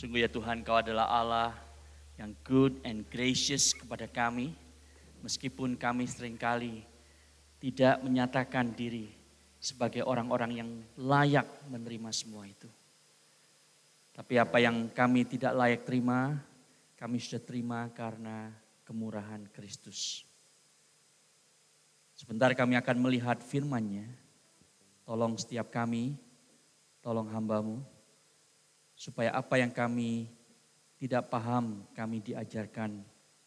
Sungguh ya Tuhan kau adalah Allah yang good and gracious kepada kami. Meskipun kami sering kali tidak menyatakan diri sebagai orang-orang yang layak menerima semua itu. Tapi apa yang kami tidak layak terima, kami sudah terima karena kemurahan Kristus. Sebentar kami akan melihat firman-Nya. Tolong setiap kami, tolong hambamu, supaya apa yang kami tidak paham, kami diajarkan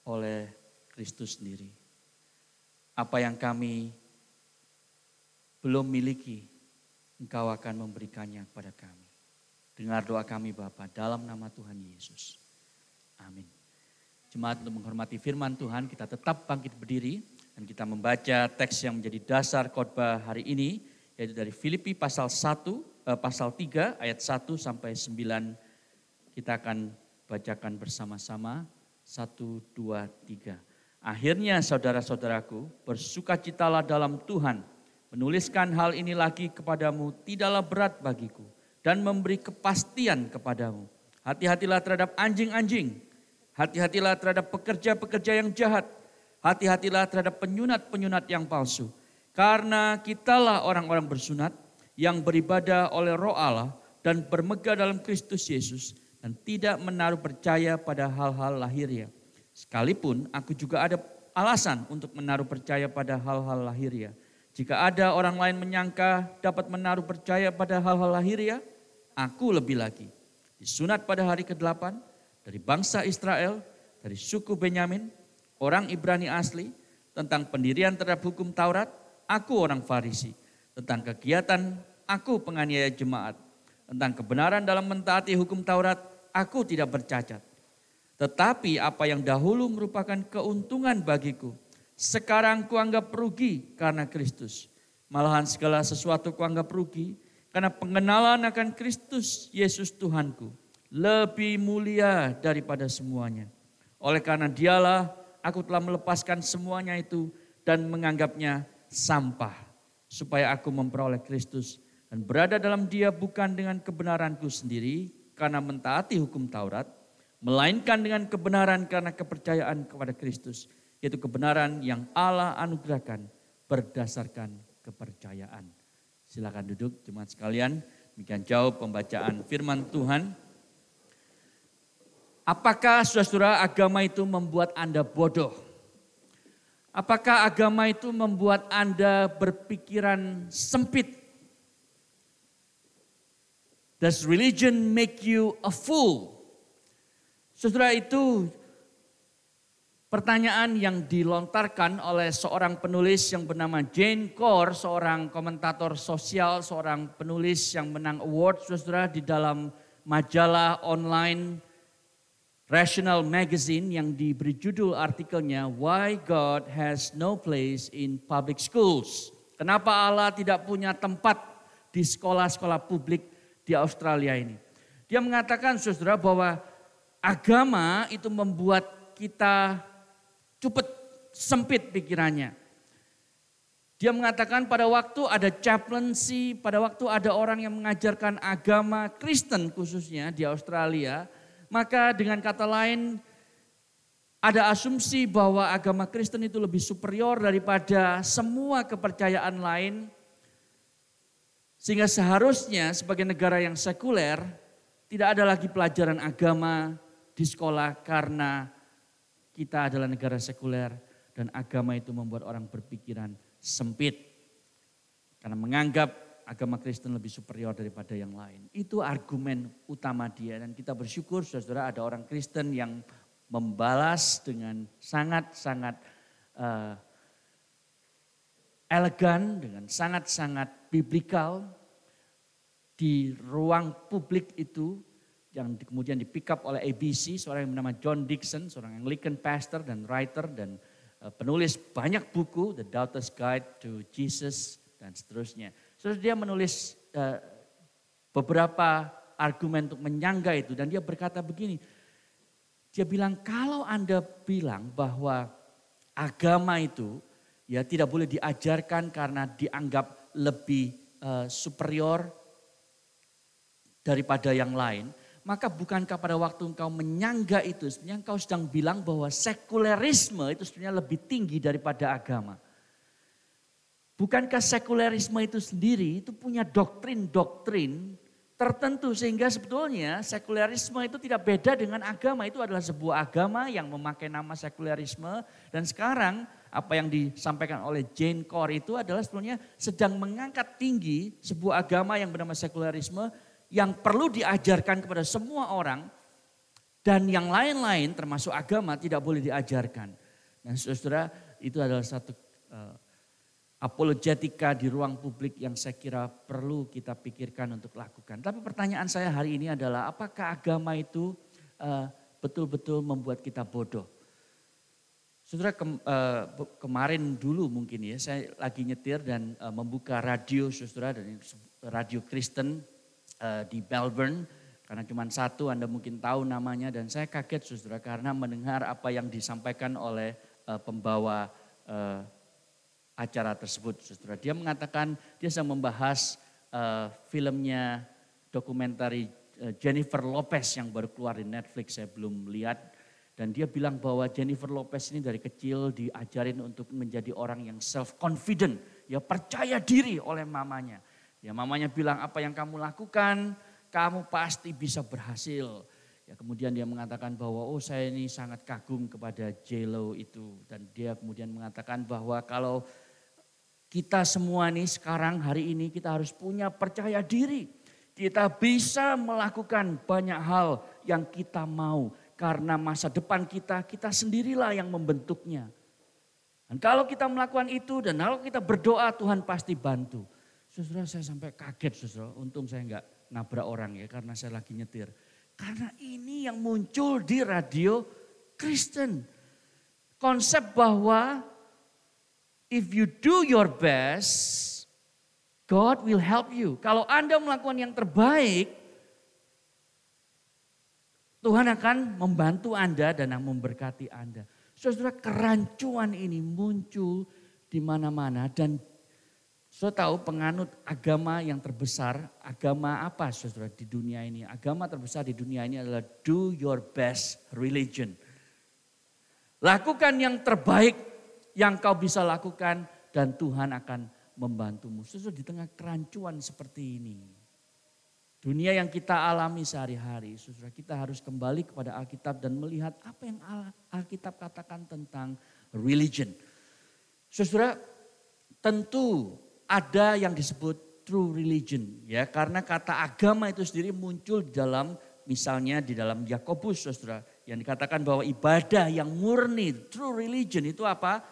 oleh Kristus sendiri. Apa yang kami belum miliki, Engkau akan memberikannya kepada kami. Dengar doa kami Bapa dalam nama Tuhan Yesus. Amin. Jemaat untuk menghormati firman Tuhan, kita tetap bangkit berdiri dan kita membaca teks yang menjadi dasar khotbah hari ini, yaitu dari Filipi pasal 1, eh, pasal 3 ayat 1 sampai 9. Kita akan bacakan bersama-sama. 1, 2, 3. Akhirnya saudara-saudaraku, bersukacitalah dalam Tuhan. Menuliskan hal ini lagi kepadamu tidaklah berat bagiku dan memberi kepastian kepadamu. Hati-hatilah terhadap anjing-anjing, hati-hatilah terhadap pekerja-pekerja yang jahat, hati-hatilah terhadap penyunat-penyunat yang palsu. Karena kitalah orang-orang bersunat yang beribadah oleh roh Allah dan bermegah dalam Kristus Yesus dan tidak menaruh percaya pada hal-hal lahiriah. Sekalipun aku juga ada alasan untuk menaruh percaya pada hal-hal lahiriah. Jika ada orang lain menyangka dapat menaruh percaya pada hal-hal lahiriah, aku lebih lagi. Disunat pada hari ke-8 dari bangsa Israel, dari suku Benyamin, orang Ibrani asli, tentang pendirian terhadap hukum Taurat, aku orang Farisi. Tentang kegiatan, aku penganiaya jemaat. Tentang kebenaran dalam mentaati hukum Taurat, aku tidak bercacat. Tetapi apa yang dahulu merupakan keuntungan bagiku, sekarang kuanggap rugi karena Kristus. Malahan segala sesuatu kuanggap rugi karena pengenalan akan Kristus Yesus Tuhanku lebih mulia daripada semuanya. Oleh karena dialah aku telah melepaskan semuanya itu dan menganggapnya sampah supaya aku memperoleh Kristus dan berada dalam dia bukan dengan kebenaranku sendiri karena mentaati hukum Taurat, melainkan dengan kebenaran karena kepercayaan kepada Kristus yaitu kebenaran yang Allah anugerahkan berdasarkan kepercayaan. Silakan duduk jemaat sekalian, demikian jauh pembacaan firman Tuhan. Apakah saudara-saudara agama itu membuat Anda bodoh? Apakah agama itu membuat Anda berpikiran sempit? Does religion make you a fool? Saudara itu Pertanyaan yang dilontarkan oleh seorang penulis yang bernama Jane Core, seorang komentator sosial, seorang penulis yang menang award, saudara, di dalam majalah online Rational Magazine yang diberi judul artikelnya Why God Has No Place in Public Schools. Kenapa Allah tidak punya tempat di sekolah-sekolah publik di Australia ini. Dia mengatakan saudara bahwa agama itu membuat kita Cepet sempit pikirannya. Dia mengatakan pada waktu ada chaplaincy, pada waktu ada orang yang mengajarkan agama Kristen khususnya di Australia, maka dengan kata lain ada asumsi bahwa agama Kristen itu lebih superior daripada semua kepercayaan lain. Sehingga seharusnya sebagai negara yang sekuler tidak ada lagi pelajaran agama di sekolah karena kita adalah negara sekuler dan agama itu membuat orang berpikiran sempit. Karena menganggap agama Kristen lebih superior daripada yang lain. Itu argumen utama dia dan kita bersyukur saudara ada orang Kristen yang membalas dengan sangat-sangat uh, elegan, dengan sangat-sangat biblikal di ruang publik itu yang kemudian di pick up oleh ABC, seorang yang bernama John Dixon, seorang Anglican pastor dan writer dan uh, penulis banyak buku, The Doubter's Guide to Jesus dan seterusnya. Terus dia menulis uh, beberapa argumen untuk menyangga itu dan dia berkata begini, dia bilang kalau Anda bilang bahwa agama itu ya tidak boleh diajarkan karena dianggap lebih uh, superior daripada yang lain, maka bukankah pada waktu engkau menyangga itu, sebenarnya engkau sedang bilang bahwa sekulerisme itu sebenarnya lebih tinggi daripada agama. Bukankah sekulerisme itu sendiri itu punya doktrin-doktrin tertentu sehingga sebetulnya sekulerisme itu tidak beda dengan agama. Itu adalah sebuah agama yang memakai nama sekulerisme dan sekarang apa yang disampaikan oleh Jane Core itu adalah sebetulnya sedang mengangkat tinggi sebuah agama yang bernama sekulerisme yang perlu diajarkan kepada semua orang dan yang lain-lain termasuk agama tidak boleh diajarkan. Nah saudara itu adalah satu uh, apologetika di ruang publik yang saya kira perlu kita pikirkan untuk lakukan. Tapi pertanyaan saya hari ini adalah apakah agama itu uh, betul-betul membuat kita bodoh? Saudara ke, uh, kemarin dulu mungkin ya saya lagi nyetir dan uh, membuka radio saudara dan radio Kristen uh, di Melbourne karena cuma satu Anda mungkin tahu namanya dan saya kaget saudara karena mendengar apa yang disampaikan oleh uh, pembawa uh, acara tersebut saudara. Dia mengatakan dia sedang membahas uh, filmnya dokumentari uh, Jennifer Lopez yang baru keluar di Netflix saya belum lihat dan dia bilang bahwa Jennifer Lopez ini dari kecil diajarin untuk menjadi orang yang self confident, ya percaya diri oleh mamanya. Ya mamanya bilang apa yang kamu lakukan, kamu pasti bisa berhasil. Ya kemudian dia mengatakan bahwa oh saya ini sangat kagum kepada J-Lo itu. Dan dia kemudian mengatakan bahwa kalau kita semua nih sekarang hari ini kita harus punya percaya diri. Kita bisa melakukan banyak hal yang kita mau. Karena masa depan kita, kita sendirilah yang membentuknya. Dan kalau kita melakukan itu dan kalau kita berdoa Tuhan pasti bantu. Saudara saya sampai kaget saudara, untung saya enggak nabrak orang ya karena saya lagi nyetir. Karena ini yang muncul di radio Kristen. Konsep bahwa if you do your best, God will help you. Kalau Anda melakukan yang terbaik, Tuhan akan membantu Anda dan memberkati Anda. Saudara, kerancuan ini muncul di mana-mana dan Saudara tahu penganut agama yang terbesar, agama apa saudara di dunia ini? Agama terbesar di dunia ini adalah do your best religion. Lakukan yang terbaik yang kau bisa lakukan dan Tuhan akan membantumu. Saudara di tengah kerancuan seperti ini. Dunia yang kita alami sehari-hari, saudara kita harus kembali kepada Alkitab dan melihat apa yang Alkitab katakan tentang religion. Saudara, tentu ada yang disebut true religion ya karena kata agama itu sendiri muncul dalam misalnya di dalam Yakobus Saudara yang dikatakan bahwa ibadah yang murni true religion itu apa?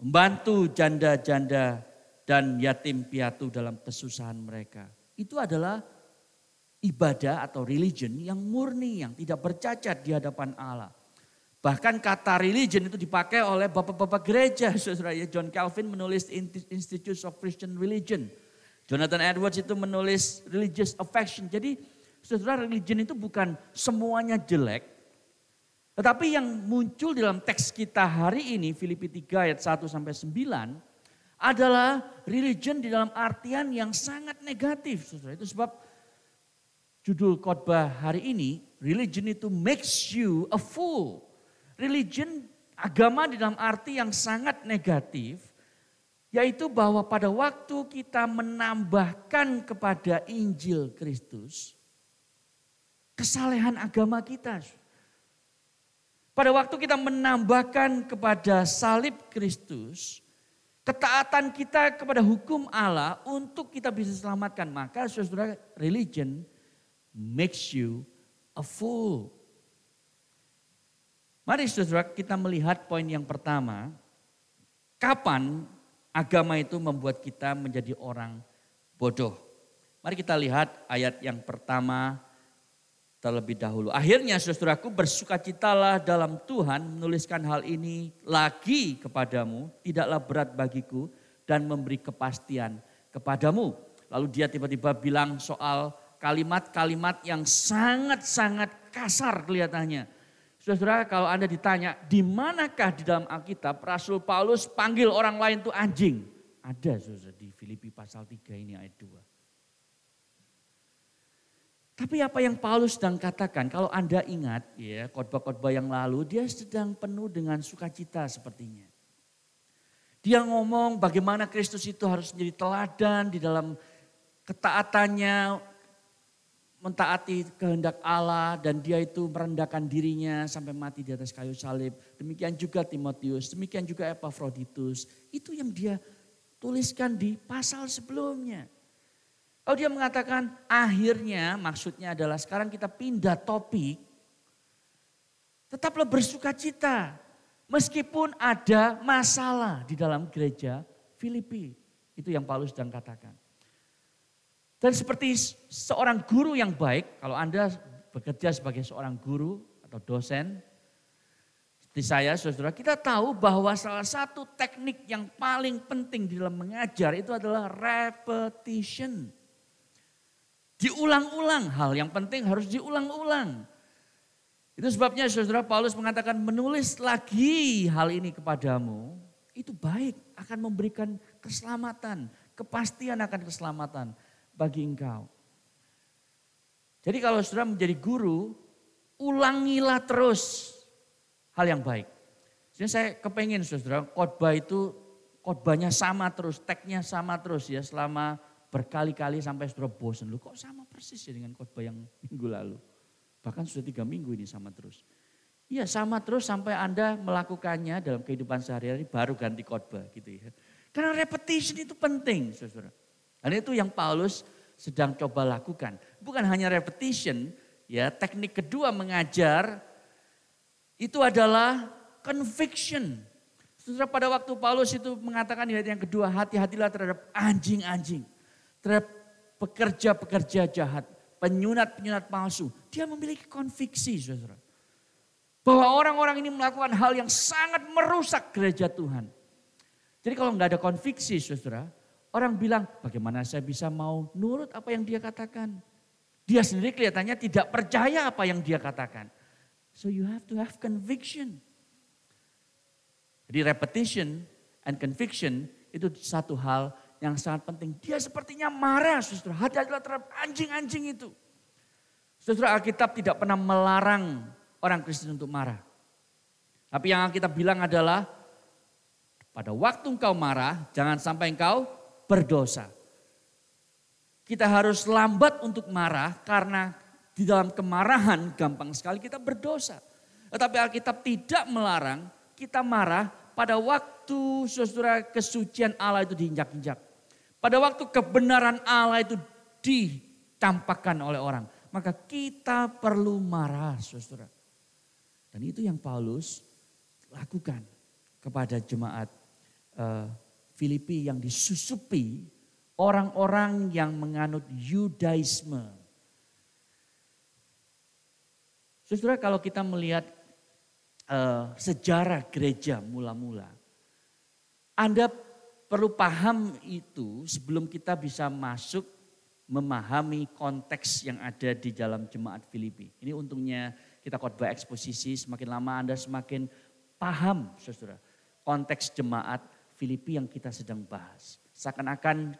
Membantu janda-janda dan yatim piatu dalam kesusahan mereka. Itu adalah ibadah atau religion yang murni yang tidak bercacat di hadapan Allah. Bahkan kata religion itu dipakai oleh bapak-bapak gereja. Saudara ya, John Calvin menulis Institutes of Christian Religion. Jonathan Edwards itu menulis Religious Affection. Jadi saudara religion itu bukan semuanya jelek. Tetapi yang muncul dalam teks kita hari ini Filipi 3 ayat 1 sampai 9 adalah religion di dalam artian yang sangat negatif. Itu sebab judul khotbah hari ini religion itu makes you a fool religion, agama di dalam arti yang sangat negatif, yaitu bahwa pada waktu kita menambahkan kepada Injil Kristus, kesalehan agama kita. Pada waktu kita menambahkan kepada salib Kristus, ketaatan kita kepada hukum Allah untuk kita bisa selamatkan. Maka saudara religion makes you a fool. Mari saudara kita melihat poin yang pertama. Kapan agama itu membuat kita menjadi orang bodoh? Mari kita lihat ayat yang pertama terlebih dahulu. Akhirnya saudaraku bersukacitalah dalam Tuhan menuliskan hal ini lagi kepadamu. Tidaklah berat bagiku dan memberi kepastian kepadamu. Lalu dia tiba-tiba bilang soal kalimat-kalimat yang sangat-sangat kasar kelihatannya Saudara, kalau Anda ditanya, di manakah di dalam Alkitab Rasul Paulus panggil orang lain itu anjing? Ada saudara di Filipi pasal 3 ini ayat 2. Tapi apa yang Paulus sedang katakan, kalau Anda ingat ya khotbah-khotbah yang lalu, dia sedang penuh dengan sukacita sepertinya. Dia ngomong bagaimana Kristus itu harus menjadi teladan di dalam ketaatannya, mentaati kehendak Allah dan dia itu merendahkan dirinya sampai mati di atas kayu salib. Demikian juga Timotius, demikian juga Epaphroditus. Itu yang dia tuliskan di pasal sebelumnya. Kalau dia mengatakan akhirnya maksudnya adalah sekarang kita pindah topik. Tetaplah bersuka cita. Meskipun ada masalah di dalam gereja Filipi. Itu yang Paulus sedang katakan. Dan seperti seorang guru yang baik, kalau Anda bekerja sebagai seorang guru atau dosen, seperti saya, saudara, kita tahu bahwa salah satu teknik yang paling penting di dalam mengajar itu adalah repetition. Diulang-ulang, hal yang penting harus diulang-ulang. Itu sebabnya saudara Paulus mengatakan menulis lagi hal ini kepadamu, itu baik, akan memberikan keselamatan, kepastian akan keselamatan bagi engkau. Jadi kalau saudara menjadi guru, ulangilah terus hal yang baik. Jadi saya kepengen saudara, khotbah itu khotbahnya sama terus, tagnya sama terus ya selama berkali-kali sampai saudara bosan. Lu kok sama persis ya dengan khotbah yang minggu lalu. Bahkan sudah tiga minggu ini sama terus. Iya sama terus sampai Anda melakukannya dalam kehidupan sehari-hari baru ganti khotbah gitu ya. Karena repetition itu penting saudara. Dan itu yang Paulus sedang coba lakukan. Bukan hanya repetition, ya teknik kedua mengajar itu adalah conviction. Saudara pada waktu Paulus itu mengatakan di ayat yang kedua, hati-hatilah terhadap anjing-anjing, terhadap pekerja-pekerja jahat, penyunat-penyunat palsu. Dia memiliki konviksi, saudara. Bahwa orang-orang ini melakukan hal yang sangat merusak gereja Tuhan. Jadi kalau nggak ada konviksi, saudara, Orang bilang, bagaimana saya bisa mau nurut apa yang dia katakan? Dia sendiri kelihatannya tidak percaya apa yang dia katakan. So you have to have conviction. Jadi repetition and conviction itu satu hal yang sangat penting. Dia sepertinya marah, saudara. Hati-hatilah terhadap anjing-anjing itu. Saudara Alkitab tidak pernah melarang orang Kristen untuk marah. Tapi yang Alkitab bilang adalah, pada waktu engkau marah, jangan sampai engkau berdosa. Kita harus lambat untuk marah karena di dalam kemarahan gampang sekali kita berdosa. Tetapi Alkitab tidak melarang kita marah pada waktu saudara kesucian Allah itu diinjak-injak. Pada waktu kebenaran Allah itu ditampakkan oleh orang. Maka kita perlu marah saudara. Dan itu yang Paulus lakukan kepada jemaat uh, Filipi yang disusupi orang-orang yang menganut Yudaisme. Saudara kalau kita melihat uh, sejarah gereja mula-mula, Anda perlu paham itu sebelum kita bisa masuk memahami konteks yang ada di dalam jemaat Filipi. Ini untungnya kita khotbah eksposisi, semakin lama Anda semakin paham saudara konteks jemaat Filipi yang kita sedang bahas. Seakan-akan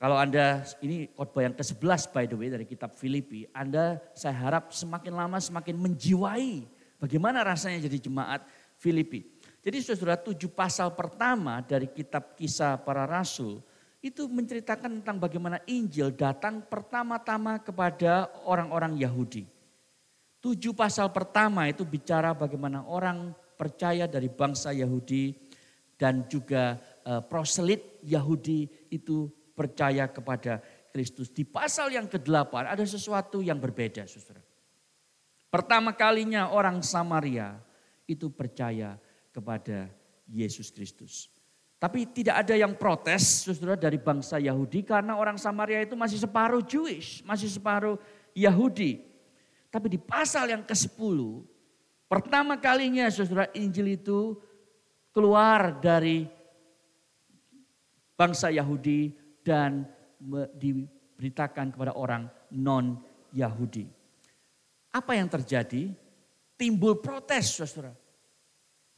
kalau Anda, ini khotbah yang ke-11 by the way dari kitab Filipi, Anda saya harap semakin lama semakin menjiwai bagaimana rasanya jadi jemaat Filipi. Jadi saudara tujuh pasal pertama dari kitab kisah para rasul itu menceritakan tentang bagaimana Injil datang pertama-tama kepada orang-orang Yahudi. Tujuh pasal pertama itu bicara bagaimana orang percaya dari bangsa Yahudi dan juga uh, proselit Yahudi itu percaya kepada Kristus. Di pasal yang ke-8 ada sesuatu yang berbeda, Saudara. Pertama kalinya orang Samaria itu percaya kepada Yesus Kristus. Tapi tidak ada yang protes, Saudara, dari bangsa Yahudi karena orang Samaria itu masih separuh Jewish, masih separuh Yahudi. Tapi di pasal yang ke-10, pertama kalinya Saudara Injil itu keluar dari bangsa Yahudi dan diberitakan kepada orang non-Yahudi. Apa yang terjadi? Timbul protes, saudara.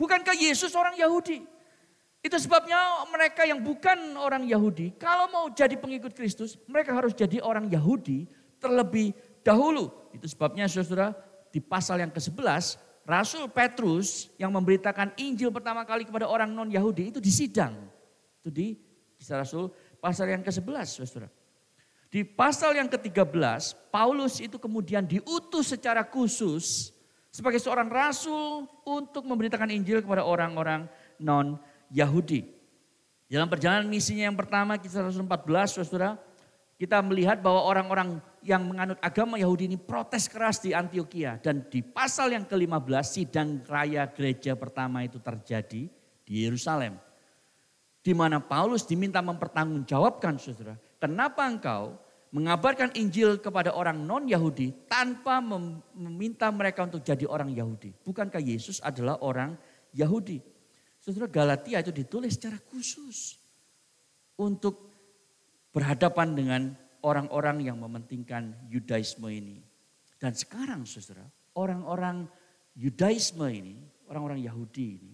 Bukankah Yesus orang Yahudi? Itu sebabnya mereka yang bukan orang Yahudi, kalau mau jadi pengikut Kristus, mereka harus jadi orang Yahudi terlebih dahulu. Itu sebabnya saudara di pasal yang ke-11 Rasul Petrus yang memberitakan Injil pertama kali kepada orang non Yahudi itu disidang. Itu di kisah Rasul pasal yang ke-11 saudara. Di pasal yang ke-13 Paulus itu kemudian diutus secara khusus sebagai seorang rasul untuk memberitakan Injil kepada orang-orang non Yahudi. Dalam perjalanan misinya yang pertama kisah Rasul 14 saudara kita melihat bahwa orang-orang yang menganut agama Yahudi ini protes keras di Antioquia. Dan di pasal yang ke-15 sidang raya gereja pertama itu terjadi di Yerusalem. Di mana Paulus diminta mempertanggungjawabkan saudara. Kenapa engkau mengabarkan Injil kepada orang non-Yahudi tanpa meminta mereka untuk jadi orang Yahudi. Bukankah Yesus adalah orang Yahudi? Saudara Galatia itu ditulis secara khusus untuk berhadapan dengan orang-orang yang mementingkan Yudaisme ini. Dan sekarang saudara, orang-orang Yudaisme ini, orang-orang Yahudi ini,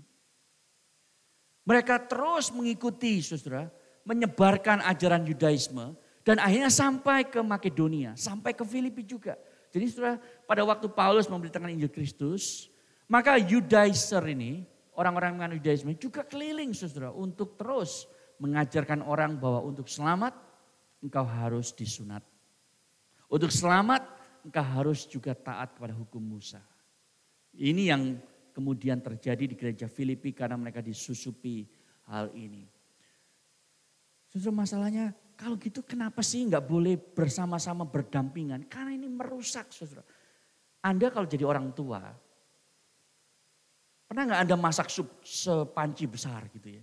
mereka terus mengikuti saudara, menyebarkan ajaran Yudaisme dan akhirnya sampai ke Makedonia, sampai ke Filipi juga. Jadi saudara, pada waktu Paulus memberitakan Injil Kristus, maka Yudaiser ini, orang-orang yang Yudaisme juga keliling saudara untuk terus mengajarkan orang bahwa untuk selamat engkau harus disunat. Untuk selamat, engkau harus juga taat kepada hukum Musa. Ini yang kemudian terjadi di gereja Filipi karena mereka disusupi hal ini. Saudara masalahnya kalau gitu kenapa sih nggak boleh bersama-sama berdampingan? Karena ini merusak saudara. Anda kalau jadi orang tua, pernah nggak Anda masak sup sepanci besar gitu ya?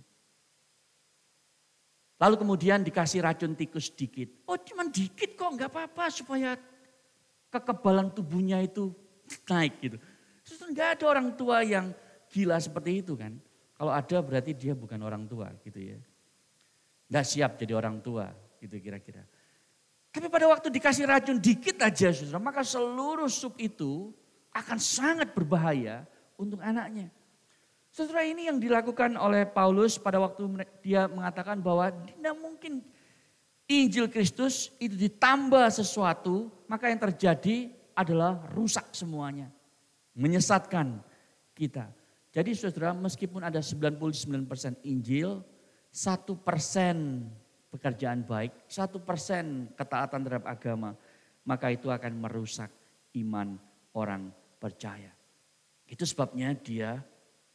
Lalu kemudian dikasih racun tikus sedikit. Oh cuman dikit kok nggak apa-apa supaya kekebalan tubuhnya itu naik gitu. Terus nggak ada orang tua yang gila seperti itu kan. Kalau ada berarti dia bukan orang tua gitu ya. Nggak siap jadi orang tua gitu kira-kira. Tapi pada waktu dikasih racun dikit aja saudara, maka seluruh sup itu akan sangat berbahaya untuk anaknya. Saudara ini yang dilakukan oleh Paulus pada waktu dia mengatakan bahwa tidak mungkin Injil Kristus itu ditambah sesuatu, maka yang terjadi adalah rusak semuanya. Menyesatkan kita. Jadi saudara meskipun ada 99% Injil, satu persen pekerjaan baik, satu persen ketaatan terhadap agama, maka itu akan merusak iman orang percaya. Itu sebabnya dia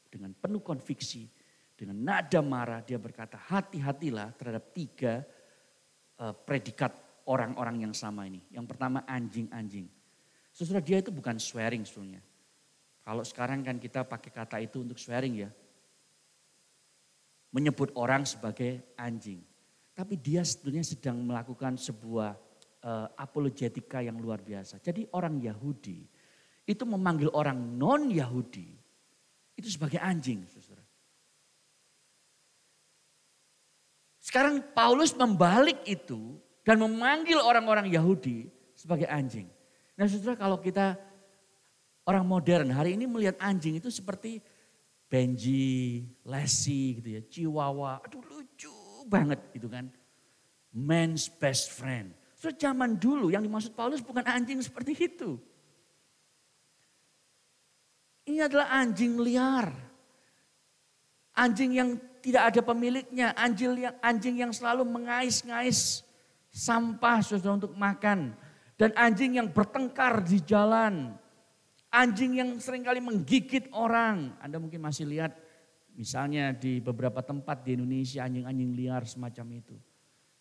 dengan penuh konviksi, dengan nada marah dia berkata hati-hatilah terhadap tiga uh, predikat orang-orang yang sama ini. Yang pertama anjing-anjing. Sesudah dia itu bukan swearing sebenarnya. Kalau sekarang kan kita pakai kata itu untuk swearing ya. Menyebut orang sebagai anjing. Tapi dia sebenarnya sedang melakukan sebuah uh, apologetika yang luar biasa. Jadi orang Yahudi itu memanggil orang non-Yahudi itu sebagai anjing. Saudara. Sekarang Paulus membalik itu dan memanggil orang-orang Yahudi sebagai anjing. Nah saudara kalau kita orang modern hari ini melihat anjing itu seperti Benji, Lesi gitu ya, Chihuahua, aduh lucu banget gitu kan. Man's best friend. So zaman dulu yang dimaksud Paulus bukan anjing seperti itu. Ini adalah anjing liar. Anjing yang tidak ada pemiliknya, anjing yang anjing yang selalu mengais-ngais sampah saudara untuk makan dan anjing yang bertengkar di jalan. Anjing yang sering kali menggigit orang. Anda mungkin masih lihat misalnya di beberapa tempat di Indonesia anjing-anjing liar semacam itu.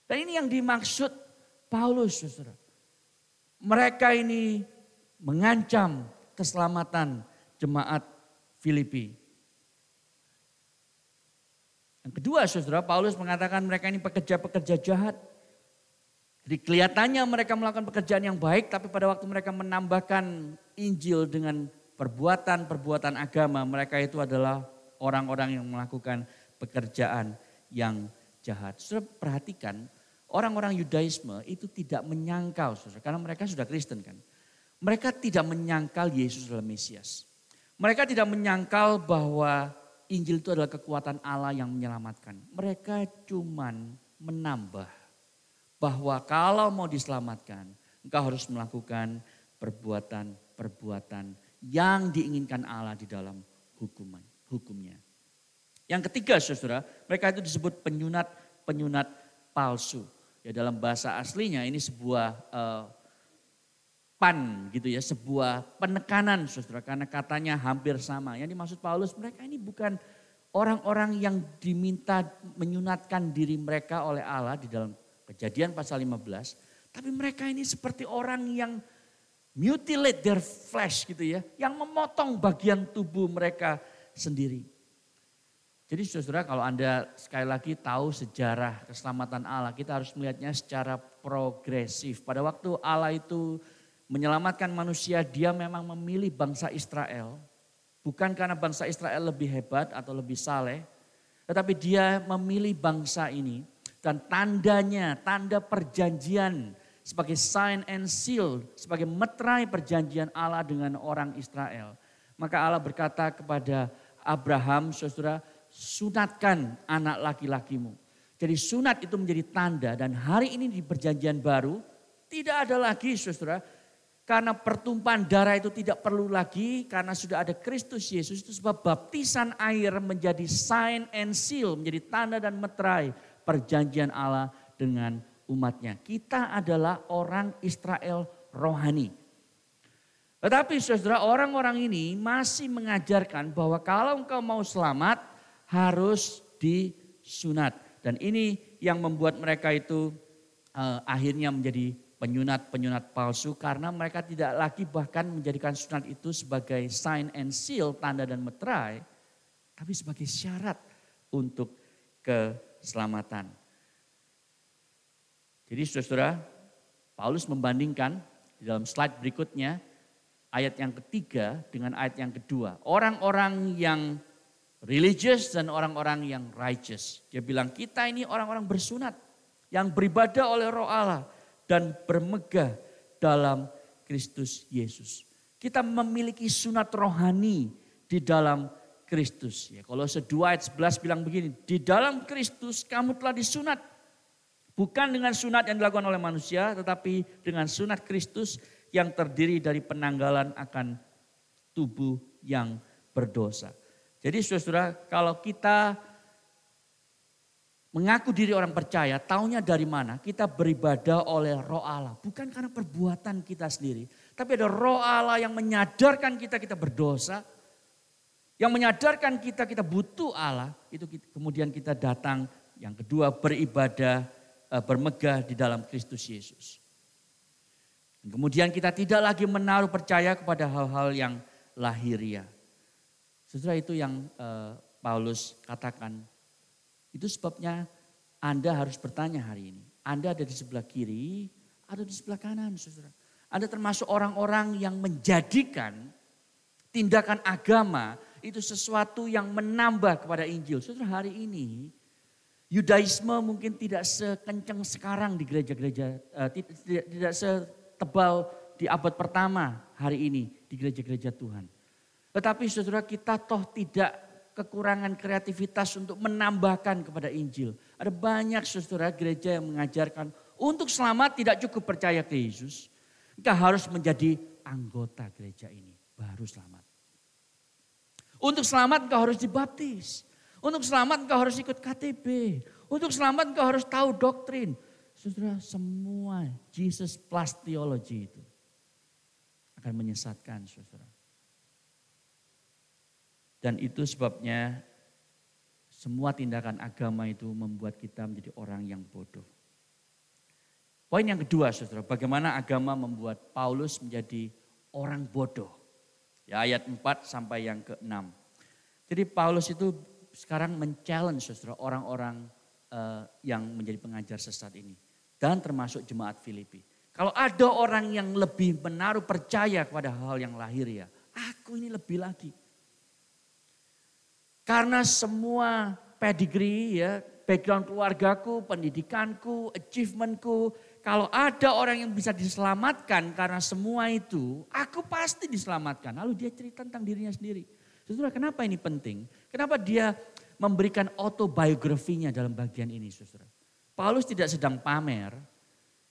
Dan ini yang dimaksud Paulus saudara. Mereka ini mengancam keselamatan jemaat Filipi. Yang kedua saudara, Paulus mengatakan mereka ini pekerja-pekerja jahat. Jadi kelihatannya mereka melakukan pekerjaan yang baik, tapi pada waktu mereka menambahkan Injil dengan perbuatan-perbuatan agama, mereka itu adalah orang-orang yang melakukan pekerjaan yang jahat. Saudara perhatikan, orang-orang Yudaisme itu tidak menyangkal, saudara, karena mereka sudah Kristen kan. Mereka tidak menyangkal Yesus adalah Mesias. Mereka tidak menyangkal bahwa Injil itu adalah kekuatan Allah yang menyelamatkan. Mereka cuman menambah bahwa kalau mau diselamatkan, engkau harus melakukan perbuatan-perbuatan yang diinginkan Allah di dalam hukuman, hukumnya. Yang ketiga saudara, mereka itu disebut penyunat-penyunat palsu. Ya dalam bahasa aslinya ini sebuah uh, pan gitu ya, sebuah penekanan saudara. Karena katanya hampir sama. Yang dimaksud Paulus mereka ini bukan orang-orang yang diminta menyunatkan diri mereka oleh Allah di dalam kejadian pasal 15. Tapi mereka ini seperti orang yang mutilate their flesh gitu ya. Yang memotong bagian tubuh mereka sendiri. Jadi saudara kalau Anda sekali lagi tahu sejarah keselamatan Allah, kita harus melihatnya secara progresif. Pada waktu Allah itu menyelamatkan manusia, dia memang memilih bangsa Israel. Bukan karena bangsa Israel lebih hebat atau lebih saleh, tetapi dia memilih bangsa ini dan tandanya, tanda perjanjian sebagai sign and seal, sebagai meterai perjanjian Allah dengan orang Israel. Maka Allah berkata kepada Abraham, saudara, sunatkan anak laki-lakimu. Jadi sunat itu menjadi tanda dan hari ini di perjanjian baru tidak ada lagi saudara. Karena pertumpahan darah itu tidak perlu lagi karena sudah ada Kristus Yesus itu sebab baptisan air menjadi sign and seal, menjadi tanda dan meterai perjanjian Allah dengan umatnya. Kita adalah orang Israel rohani. Tetapi saudara orang-orang ini masih mengajarkan bahwa kalau engkau mau selamat harus disunat. Dan ini yang membuat mereka itu uh, akhirnya menjadi penyunat-penyunat palsu karena mereka tidak lagi bahkan menjadikan sunat itu sebagai sign and seal, tanda dan meterai, tapi sebagai syarat untuk keselamatan. Jadi saudara, Paulus membandingkan di dalam slide berikutnya ayat yang ketiga dengan ayat yang kedua. Orang-orang yang religious dan orang-orang yang righteous. Dia bilang kita ini orang-orang bersunat yang beribadah oleh roh Allah dan bermegah dalam Kristus Yesus. Kita memiliki sunat rohani di dalam Kristus. Ya, kalau 2 ayat 11 bilang begini, di dalam Kristus kamu telah disunat Bukan dengan sunat yang dilakukan oleh manusia, tetapi dengan sunat Kristus yang terdiri dari penanggalan akan tubuh yang berdosa. Jadi saudara, kalau kita mengaku diri orang percaya, taunya dari mana? Kita beribadah oleh roh Allah. Bukan karena perbuatan kita sendiri. Tapi ada roh Allah yang menyadarkan kita, kita berdosa. Yang menyadarkan kita, kita butuh Allah. Itu kemudian kita datang. Yang kedua beribadah Eh, bermegah di dalam Kristus Yesus. Kemudian kita tidak lagi menaruh percaya kepada hal-hal yang lahiriah. Setelah itu yang uh, Paulus katakan. Itu sebabnya Anda harus bertanya hari ini. Anda ada di sebelah kiri atau di sebelah kanan saudara. Anda termasuk orang-orang yang menjadikan tindakan agama itu sesuatu yang menambah kepada Injil. Saudara hari ini Yudaisme mungkin tidak sekencang sekarang di gereja-gereja, uh, tidak, tidak setebal di abad pertama hari ini di gereja-gereja Tuhan. Tetapi saudara kita toh tidak kekurangan kreativitas untuk menambahkan kepada Injil. Ada banyak saudara gereja yang mengajarkan untuk selamat tidak cukup percaya ke Yesus. Kita harus menjadi anggota gereja ini baru selamat. Untuk selamat engkau harus dibaptis. Untuk selamat engkau harus ikut KTB. Untuk selamat engkau harus tahu doktrin. Saudara, semua Jesus plus theology itu akan menyesatkan saudara. Dan itu sebabnya semua tindakan agama itu membuat kita menjadi orang yang bodoh. Poin yang kedua saudara, bagaimana agama membuat Paulus menjadi orang bodoh. Ya, ayat 4 sampai yang ke-6. Jadi Paulus itu sekarang men-challenge orang-orang uh, yang menjadi pengajar sesat ini. Dan termasuk jemaat Filipi. Kalau ada orang yang lebih menaruh percaya kepada hal yang lahir ya, aku ini lebih lagi. Karena semua pedigree ya, background keluargaku, pendidikanku, achievementku, kalau ada orang yang bisa diselamatkan karena semua itu, aku pasti diselamatkan. Lalu dia cerita tentang dirinya sendiri. Saudara, kenapa ini penting? Kenapa dia memberikan autobiografinya dalam bagian ini, saudara? Paulus tidak sedang pamer.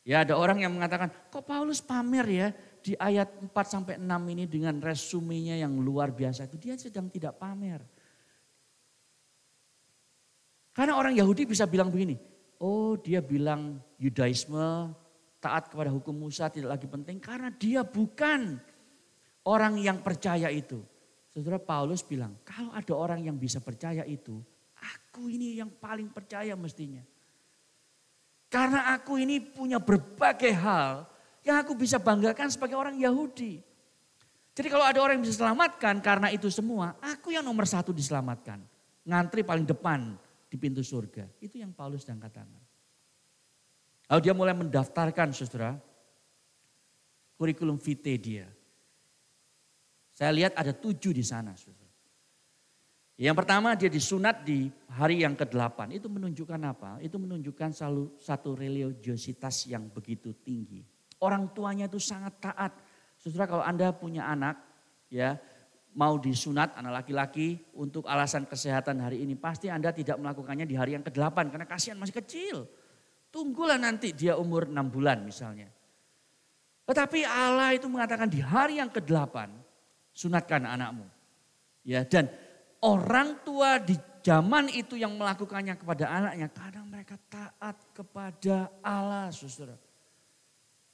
Ya ada orang yang mengatakan, kok Paulus pamer ya? di ayat 4 sampai 6 ini dengan resumenya yang luar biasa itu dia sedang tidak pamer. Karena orang Yahudi bisa bilang begini, oh dia bilang Yudaisme taat kepada hukum Musa tidak lagi penting karena dia bukan orang yang percaya itu. Saudara Paulus bilang, kalau ada orang yang bisa percaya itu, aku ini yang paling percaya mestinya. Karena aku ini punya berbagai hal yang aku bisa banggakan sebagai orang Yahudi. Jadi kalau ada orang yang bisa selamatkan karena itu semua, aku yang nomor satu diselamatkan. Ngantri paling depan di pintu surga. Itu yang Paulus sedang katakan. Lalu dia mulai mendaftarkan saudara, kurikulum vitae dia. Saya lihat ada tujuh di sana. Saudara. Yang pertama dia disunat di hari yang ke-8. Itu menunjukkan apa? Itu menunjukkan selalu satu religiositas yang begitu tinggi. Orang tuanya itu sangat taat. Saudara kalau Anda punya anak, ya mau disunat anak laki-laki untuk alasan kesehatan hari ini, pasti Anda tidak melakukannya di hari yang ke-8 karena kasihan masih kecil. Tunggulah nanti dia umur 6 bulan misalnya. Tetapi Allah itu mengatakan di hari yang ke-8, sunatkan anakmu. Ya, dan orang tua di zaman itu yang melakukannya kepada anaknya karena mereka taat kepada Allah, Saudara.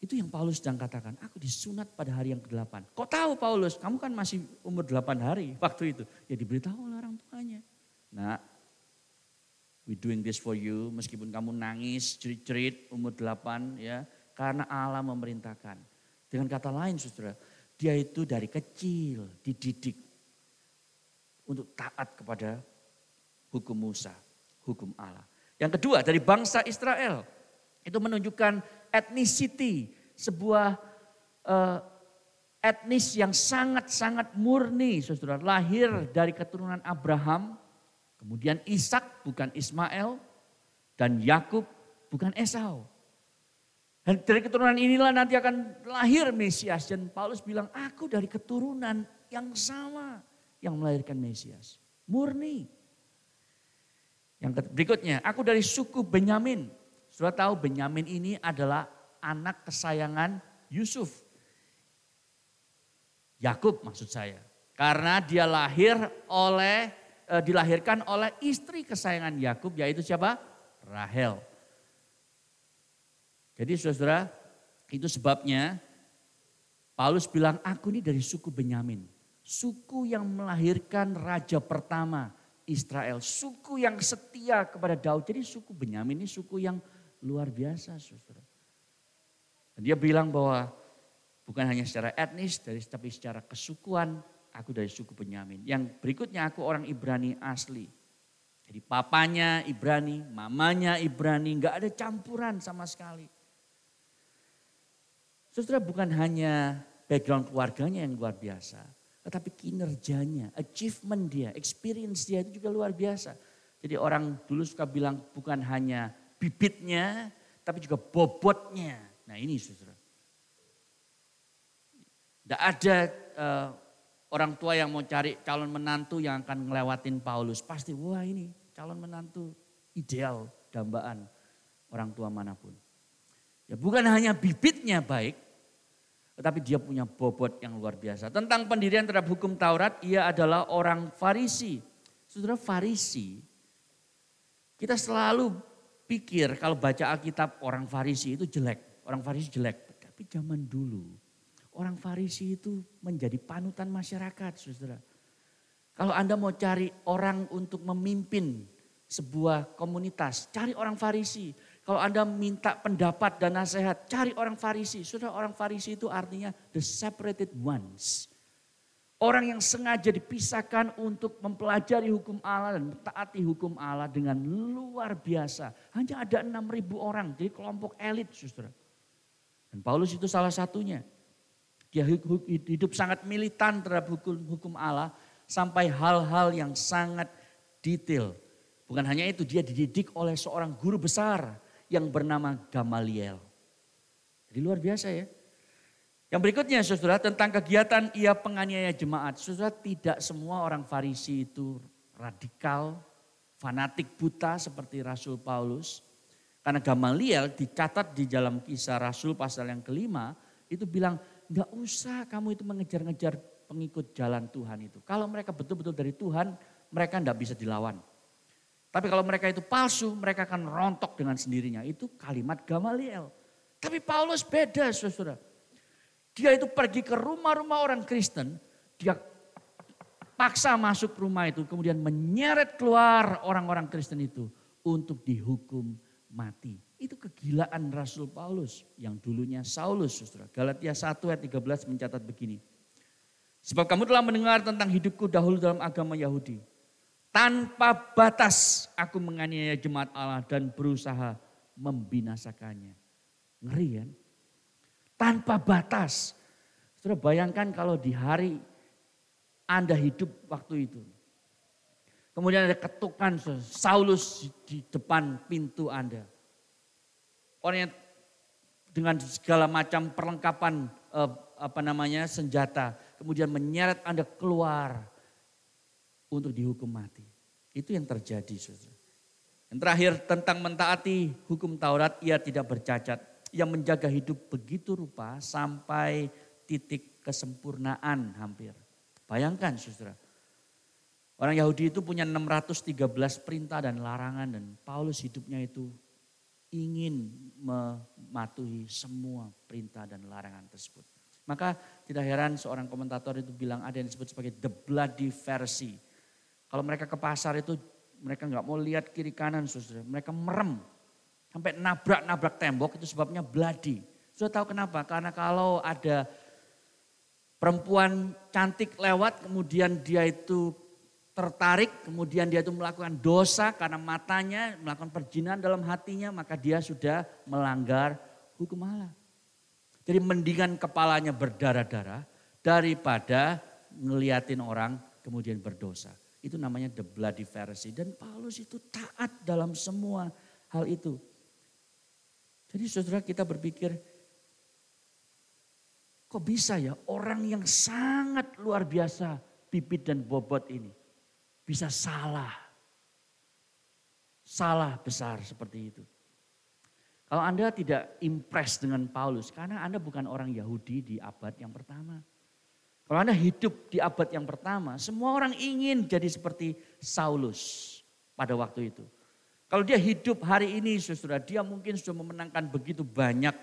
Itu yang Paulus sedang katakan, aku disunat pada hari yang ke-8. Kok tahu Paulus? Kamu kan masih umur 8 hari waktu itu. Ya diberitahu oleh orang tuanya. Nah, we doing this for you meskipun kamu nangis, cerit-cerit umur 8 ya. Karena Allah memerintahkan. Dengan kata lain saudara, dia itu dari kecil dididik untuk taat kepada hukum Musa, hukum Allah. Yang kedua dari bangsa Israel itu menunjukkan ethnicity, sebuah uh, etnis yang sangat-sangat murni, saudara. Lahir dari keturunan Abraham, kemudian Ishak bukan Ismail, dan Yakub bukan Esau. Dan dari keturunan inilah nanti akan lahir Mesias. Dan Paulus bilang, aku dari keturunan yang sama yang melahirkan Mesias. Murni. Yang berikutnya, aku dari suku Benyamin. Sudah tahu Benyamin ini adalah anak kesayangan Yusuf. Yakub maksud saya. Karena dia lahir oleh eh, dilahirkan oleh istri kesayangan Yakub yaitu siapa? Rahel. Jadi Saudara, itu sebabnya Paulus bilang aku ini dari suku Benyamin. Suku yang melahirkan raja pertama Israel. Suku yang setia kepada Daud. Jadi suku Benyamin ini suku yang luar biasa saudara. Dia bilang bahwa bukan hanya secara etnis, tapi secara kesukuan, aku dari suku Benyamin. Yang berikutnya aku orang Ibrani asli. Jadi papanya Ibrani, mamanya Ibrani, nggak ada campuran sama sekali. Saudara bukan hanya background keluarganya yang luar biasa, tetapi kinerjanya, achievement dia, experience dia itu juga luar biasa. Jadi orang dulu suka bilang bukan hanya bibitnya, tapi juga bobotnya. Nah ini saudara. Tidak ada uh, orang tua yang mau cari calon menantu yang akan ngelewatin Paulus. Pasti wah ini calon menantu ideal dambaan orang tua mana pun. Ya bukan hanya bibitnya baik, tetapi dia punya bobot yang luar biasa. Tentang pendirian terhadap hukum Taurat, ia adalah orang Farisi. Saudara Farisi, kita selalu pikir kalau baca Alkitab orang Farisi itu jelek. Orang Farisi jelek. Tapi zaman dulu orang Farisi itu menjadi panutan masyarakat saudara. Kalau Anda mau cari orang untuk memimpin sebuah komunitas, cari orang Farisi. Kalau Anda minta pendapat dan nasihat, cari orang Farisi. Sudah orang Farisi itu artinya the separated ones. Orang yang sengaja dipisahkan untuk mempelajari hukum Allah dan taati hukum Allah dengan luar biasa. Hanya ada 6 ribu orang, jadi kelompok elit saudara. Dan Paulus itu salah satunya. Dia hidup sangat militan terhadap hukum, hukum Allah sampai hal-hal yang sangat detail. Bukan hanya itu, dia dididik oleh seorang guru besar yang bernama Gamaliel. Jadi luar biasa ya. Yang berikutnya saudara tentang kegiatan ia penganiaya jemaat. Saudara tidak semua orang Farisi itu radikal, fanatik buta seperti Rasul Paulus. Karena Gamaliel dicatat di dalam kisah Rasul pasal yang kelima, itu bilang enggak usah kamu itu mengejar-ngejar pengikut jalan Tuhan itu. Kalau mereka betul-betul dari Tuhan, mereka enggak bisa dilawan. Tapi kalau mereka itu palsu, mereka akan rontok dengan sendirinya. Itu kalimat Gamaliel. Tapi Paulus beda, saudara. Dia itu pergi ke rumah-rumah orang Kristen, dia paksa masuk rumah itu, kemudian menyeret keluar orang-orang Kristen itu untuk dihukum mati. Itu kegilaan Rasul Paulus yang dulunya Saulus, saudara. Galatia 1 ayat 13 mencatat begini. Sebab kamu telah mendengar tentang hidupku dahulu dalam agama Yahudi. Tanpa batas aku menganiaya jemaat Allah dan berusaha membinasakannya. Ngeri kan? tanpa batas. Saudara bayangkan kalau di hari Anda hidup waktu itu. Kemudian ada ketukan Saulus di depan pintu Anda. Orang yang dengan segala macam perlengkapan eh, apa namanya senjata, kemudian menyeret Anda keluar untuk dihukum mati. Itu yang terjadi, saudara. Yang terakhir tentang mentaati hukum Taurat, ia tidak bercacat yang menjaga hidup begitu rupa sampai titik kesempurnaan hampir. Bayangkan saudara. Orang Yahudi itu punya 613 perintah dan larangan dan Paulus hidupnya itu ingin mematuhi semua perintah dan larangan tersebut. Maka tidak heran seorang komentator itu bilang ada yang disebut sebagai the bloody versi. Kalau mereka ke pasar itu mereka nggak mau lihat kiri kanan saudara. Mereka merem Sampai nabrak-nabrak tembok itu sebabnya bloody. Sudah tahu kenapa? Karena kalau ada perempuan cantik lewat kemudian dia itu tertarik, kemudian dia itu melakukan dosa karena matanya melakukan perjinan dalam hatinya, maka dia sudah melanggar hukum Allah. Jadi mendingan kepalanya berdarah-darah daripada ngeliatin orang kemudian berdosa. Itu namanya the bloody Pharisee. Dan Paulus itu taat dalam semua hal itu. Jadi saudara kita berpikir, kok bisa ya orang yang sangat luar biasa bibit dan bobot ini bisa salah. Salah besar seperti itu. Kalau Anda tidak impress dengan Paulus, karena Anda bukan orang Yahudi di abad yang pertama. Kalau Anda hidup di abad yang pertama, semua orang ingin jadi seperti Saulus pada waktu itu. Kalau dia hidup hari ini saudara, dia mungkin sudah memenangkan begitu banyak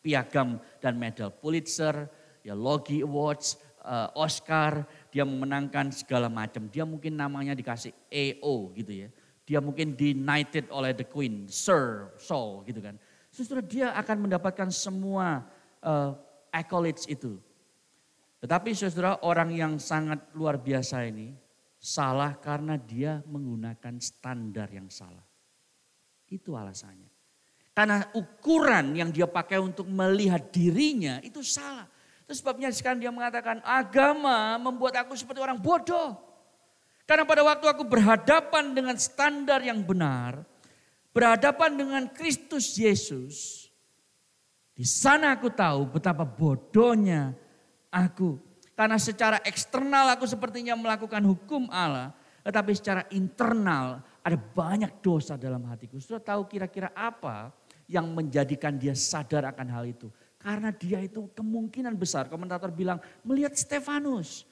piagam dan medal Pulitzer, ya Logie Awards, uh, Oscar, dia memenangkan segala macam. Dia mungkin namanya dikasih AO gitu ya. Dia mungkin diknighted oleh the Queen, Sir, Saul gitu kan. Saudara dia akan mendapatkan semua uh, accolades itu. Tetapi saudara orang yang sangat luar biasa ini salah karena dia menggunakan standar yang salah. Itu alasannya. Karena ukuran yang dia pakai untuk melihat dirinya itu salah. Itu sebabnya sekarang dia mengatakan agama membuat aku seperti orang bodoh. Karena pada waktu aku berhadapan dengan standar yang benar, berhadapan dengan Kristus Yesus, di sana aku tahu betapa bodohnya aku. Karena secara eksternal aku sepertinya melakukan hukum Allah, tetapi secara internal ada banyak dosa dalam hatiku. Sudah tahu kira-kira apa yang menjadikan dia sadar akan hal itu. Karena dia itu kemungkinan besar, komentator bilang, melihat Stefanus.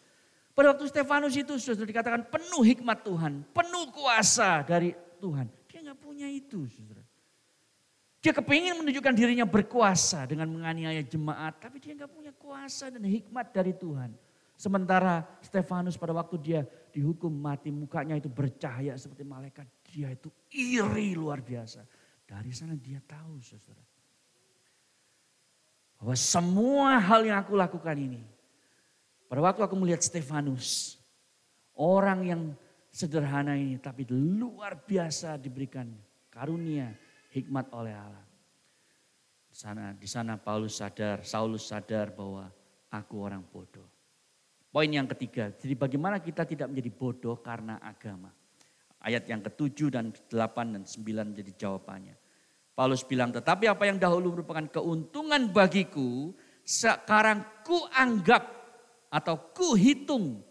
Pada waktu Stefanus itu sudah dikatakan penuh hikmat Tuhan, penuh kuasa dari Tuhan. Dia nggak punya itu, saudara. Dia kepingin menunjukkan dirinya berkuasa dengan menganiaya jemaat, tapi dia nggak punya kuasa dan hikmat dari Tuhan. Sementara Stefanus pada waktu dia dihukum mati mukanya itu bercahaya seperti malaikat. Dia itu iri luar biasa. Dari sana dia tahu saudara. Bahwa semua hal yang aku lakukan ini. Pada waktu aku melihat Stefanus. Orang yang sederhana ini tapi luar biasa diberikan karunia hikmat oleh Allah. Di sana, di sana Paulus sadar, Saulus sadar bahwa aku orang bodoh. Poin yang ketiga, jadi bagaimana kita tidak menjadi bodoh karena agama. Ayat yang ketujuh dan delapan dan sembilan menjadi jawabannya. Paulus bilang, tetapi apa yang dahulu merupakan keuntungan bagiku, sekarang ku anggap atau ku hitung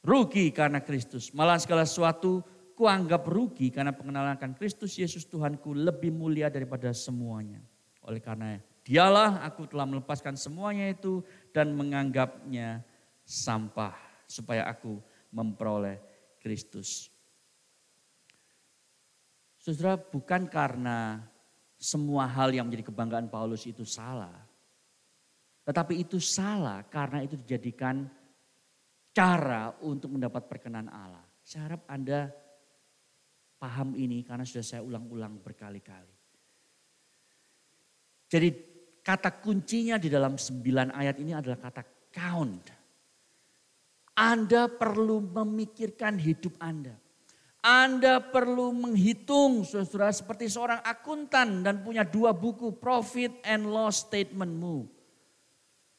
rugi karena Kristus. Malah segala sesuatu ku anggap rugi karena pengenalan akan Kristus Yesus Tuhanku lebih mulia daripada semuanya. Oleh karena Dialah aku telah melepaskan semuanya itu dan menganggapnya sampah supaya aku memperoleh Kristus. Saudara, bukan karena semua hal yang menjadi kebanggaan Paulus itu salah. Tetapi itu salah karena itu dijadikan cara untuk mendapat perkenan Allah. Saya harap Anda paham ini karena sudah saya ulang-ulang berkali-kali. Jadi kata kuncinya di dalam sembilan ayat ini adalah kata count. Anda perlu memikirkan hidup Anda. Anda perlu menghitung saudara seperti seorang akuntan dan punya dua buku profit and loss statementmu.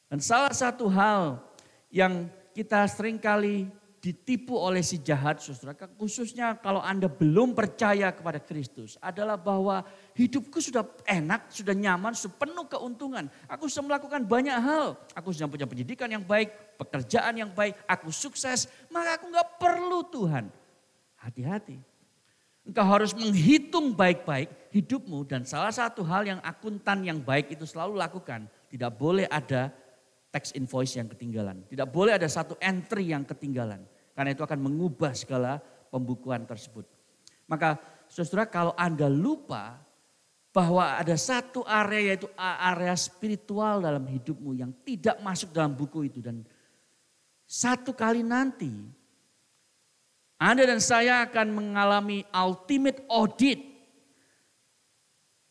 Dan salah satu hal yang kita sering kali ditipu oleh si jahat saudara, khususnya kalau Anda belum percaya kepada Kristus adalah bahwa hidupku sudah enak, sudah nyaman, sudah penuh keuntungan. Aku sudah melakukan banyak hal. Aku sudah punya pendidikan yang baik, pekerjaan yang baik, aku sukses, maka aku nggak perlu Tuhan. Hati-hati. Engkau harus menghitung baik-baik hidupmu dan salah satu hal yang akuntan yang baik itu selalu lakukan. Tidak boleh ada tax invoice yang ketinggalan. Tidak boleh ada satu entry yang ketinggalan. Karena itu akan mengubah segala pembukuan tersebut. Maka saudara kalau Anda lupa bahwa ada satu area yaitu area spiritual dalam hidupmu yang tidak masuk dalam buku itu. Dan satu kali nanti anda dan saya akan mengalami ultimate audit.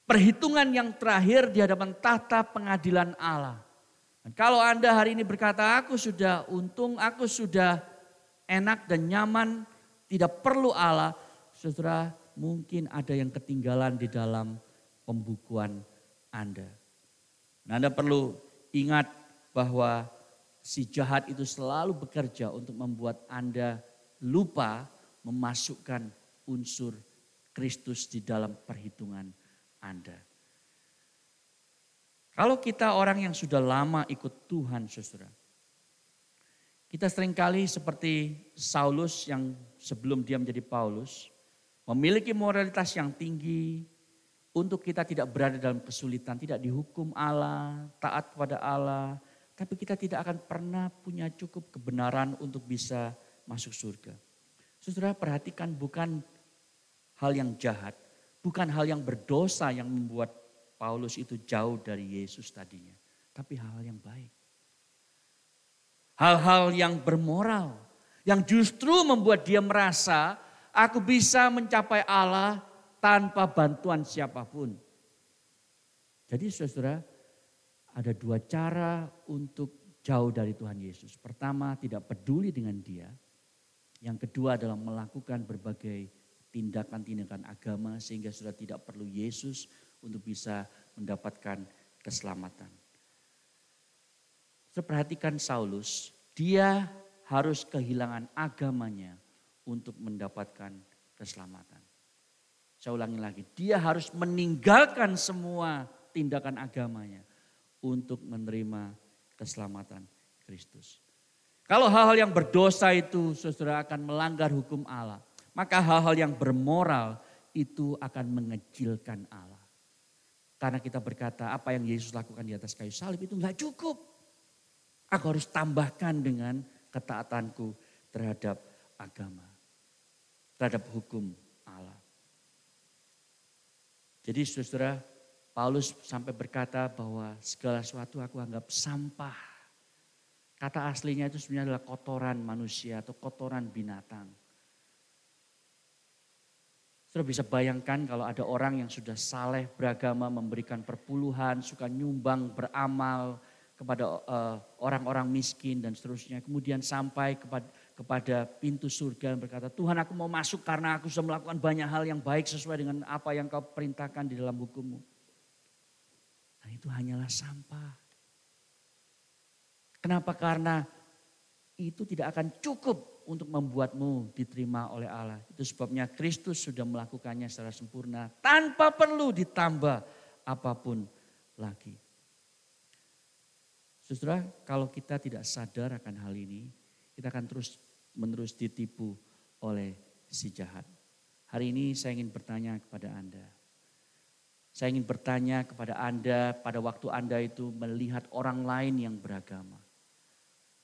Perhitungan yang terakhir di hadapan tata pengadilan Allah. Dan kalau Anda hari ini berkata, aku sudah untung, aku sudah enak dan nyaman, tidak perlu Allah. Saudara, mungkin ada yang ketinggalan di dalam pembukuan Anda. Nah, Anda perlu ingat bahwa si jahat itu selalu bekerja untuk membuat Anda lupa memasukkan unsur Kristus di dalam perhitungan Anda. Kalau kita orang yang sudah lama ikut Tuhan, saudara, kita sering kali seperti Saulus yang sebelum dia menjadi Paulus, memiliki moralitas yang tinggi, untuk kita tidak berada dalam kesulitan, tidak dihukum Allah, taat kepada Allah, tapi kita tidak akan pernah punya cukup kebenaran untuk bisa masuk surga. Saudara perhatikan bukan hal yang jahat, bukan hal yang berdosa yang membuat Paulus itu jauh dari Yesus tadinya, tapi hal-hal yang baik. Hal-hal yang bermoral, yang justru membuat dia merasa aku bisa mencapai Allah tanpa bantuan siapa pun. Jadi saudara, ada dua cara untuk jauh dari Tuhan Yesus. Pertama, tidak peduli dengan dia. Yang kedua adalah melakukan berbagai tindakan-tindakan agama sehingga sudah tidak perlu Yesus untuk bisa mendapatkan keselamatan. Seperhatikan Saulus, dia harus kehilangan agamanya untuk mendapatkan keselamatan. Saya ulangi lagi, dia harus meninggalkan semua tindakan agamanya untuk menerima keselamatan Kristus. Kalau hal-hal yang berdosa itu saudara akan melanggar hukum Allah. Maka hal-hal yang bermoral itu akan mengecilkan Allah. Karena kita berkata apa yang Yesus lakukan di atas kayu salib itu nggak cukup. Aku harus tambahkan dengan ketaatanku terhadap agama. Terhadap hukum Allah. Jadi saudara Paulus sampai berkata bahwa segala sesuatu aku anggap sampah Kata aslinya itu sebenarnya adalah kotoran manusia atau kotoran binatang. Sudah bisa bayangkan kalau ada orang yang sudah saleh beragama, memberikan perpuluhan, suka nyumbang, beramal kepada eh, orang-orang uh, miskin dan seterusnya. Kemudian sampai kepada, kepada pintu surga dan berkata, Tuhan aku mau masuk karena aku sudah melakukan banyak hal yang baik sesuai dengan apa yang kau perintahkan di dalam hukummu. Dan itu hanyalah sampah. Kenapa? Karena itu tidak akan cukup untuk membuatmu diterima oleh Allah. Itu sebabnya Kristus sudah melakukannya secara sempurna tanpa perlu ditambah apa pun lagi. Saudara, kalau kita tidak sadar akan hal ini, kita akan terus menerus ditipu oleh si jahat. Hari ini saya ingin bertanya kepada Anda. Saya ingin bertanya kepada Anda pada waktu Anda itu melihat orang lain yang beragama.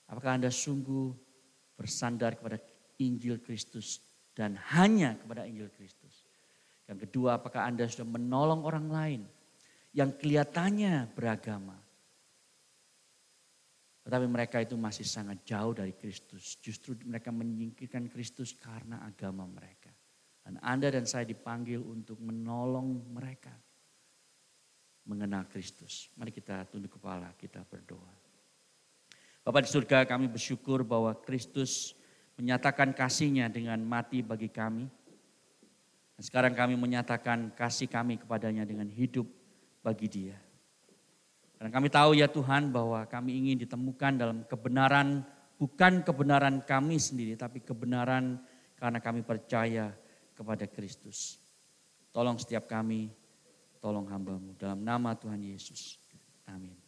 Apakah Anda sungguh bersandar kepada Injil Kristus dan hanya kepada Injil Kristus? Yang kedua, apakah Anda sudah menolong orang lain yang kelihatannya beragama? Tetapi mereka itu masih sangat jauh dari Kristus. Justru mereka menyingkirkan Kristus karena agama mereka. Dan Anda dan saya dipanggil untuk menolong mereka mengenal Kristus. Mari kita tunduk kepala, kita berdoa. Bapak di surga kami bersyukur bahwa Kristus menyatakan kasihnya dengan mati bagi kami. Dan sekarang kami menyatakan kasih kami kepadanya dengan hidup bagi dia. Dan kami tahu ya Tuhan bahwa kami ingin ditemukan dalam kebenaran, bukan kebenaran kami sendiri, tapi kebenaran karena kami percaya kepada Kristus. Tolong setiap kami, tolong hambamu. Dalam nama Tuhan Yesus. Amin.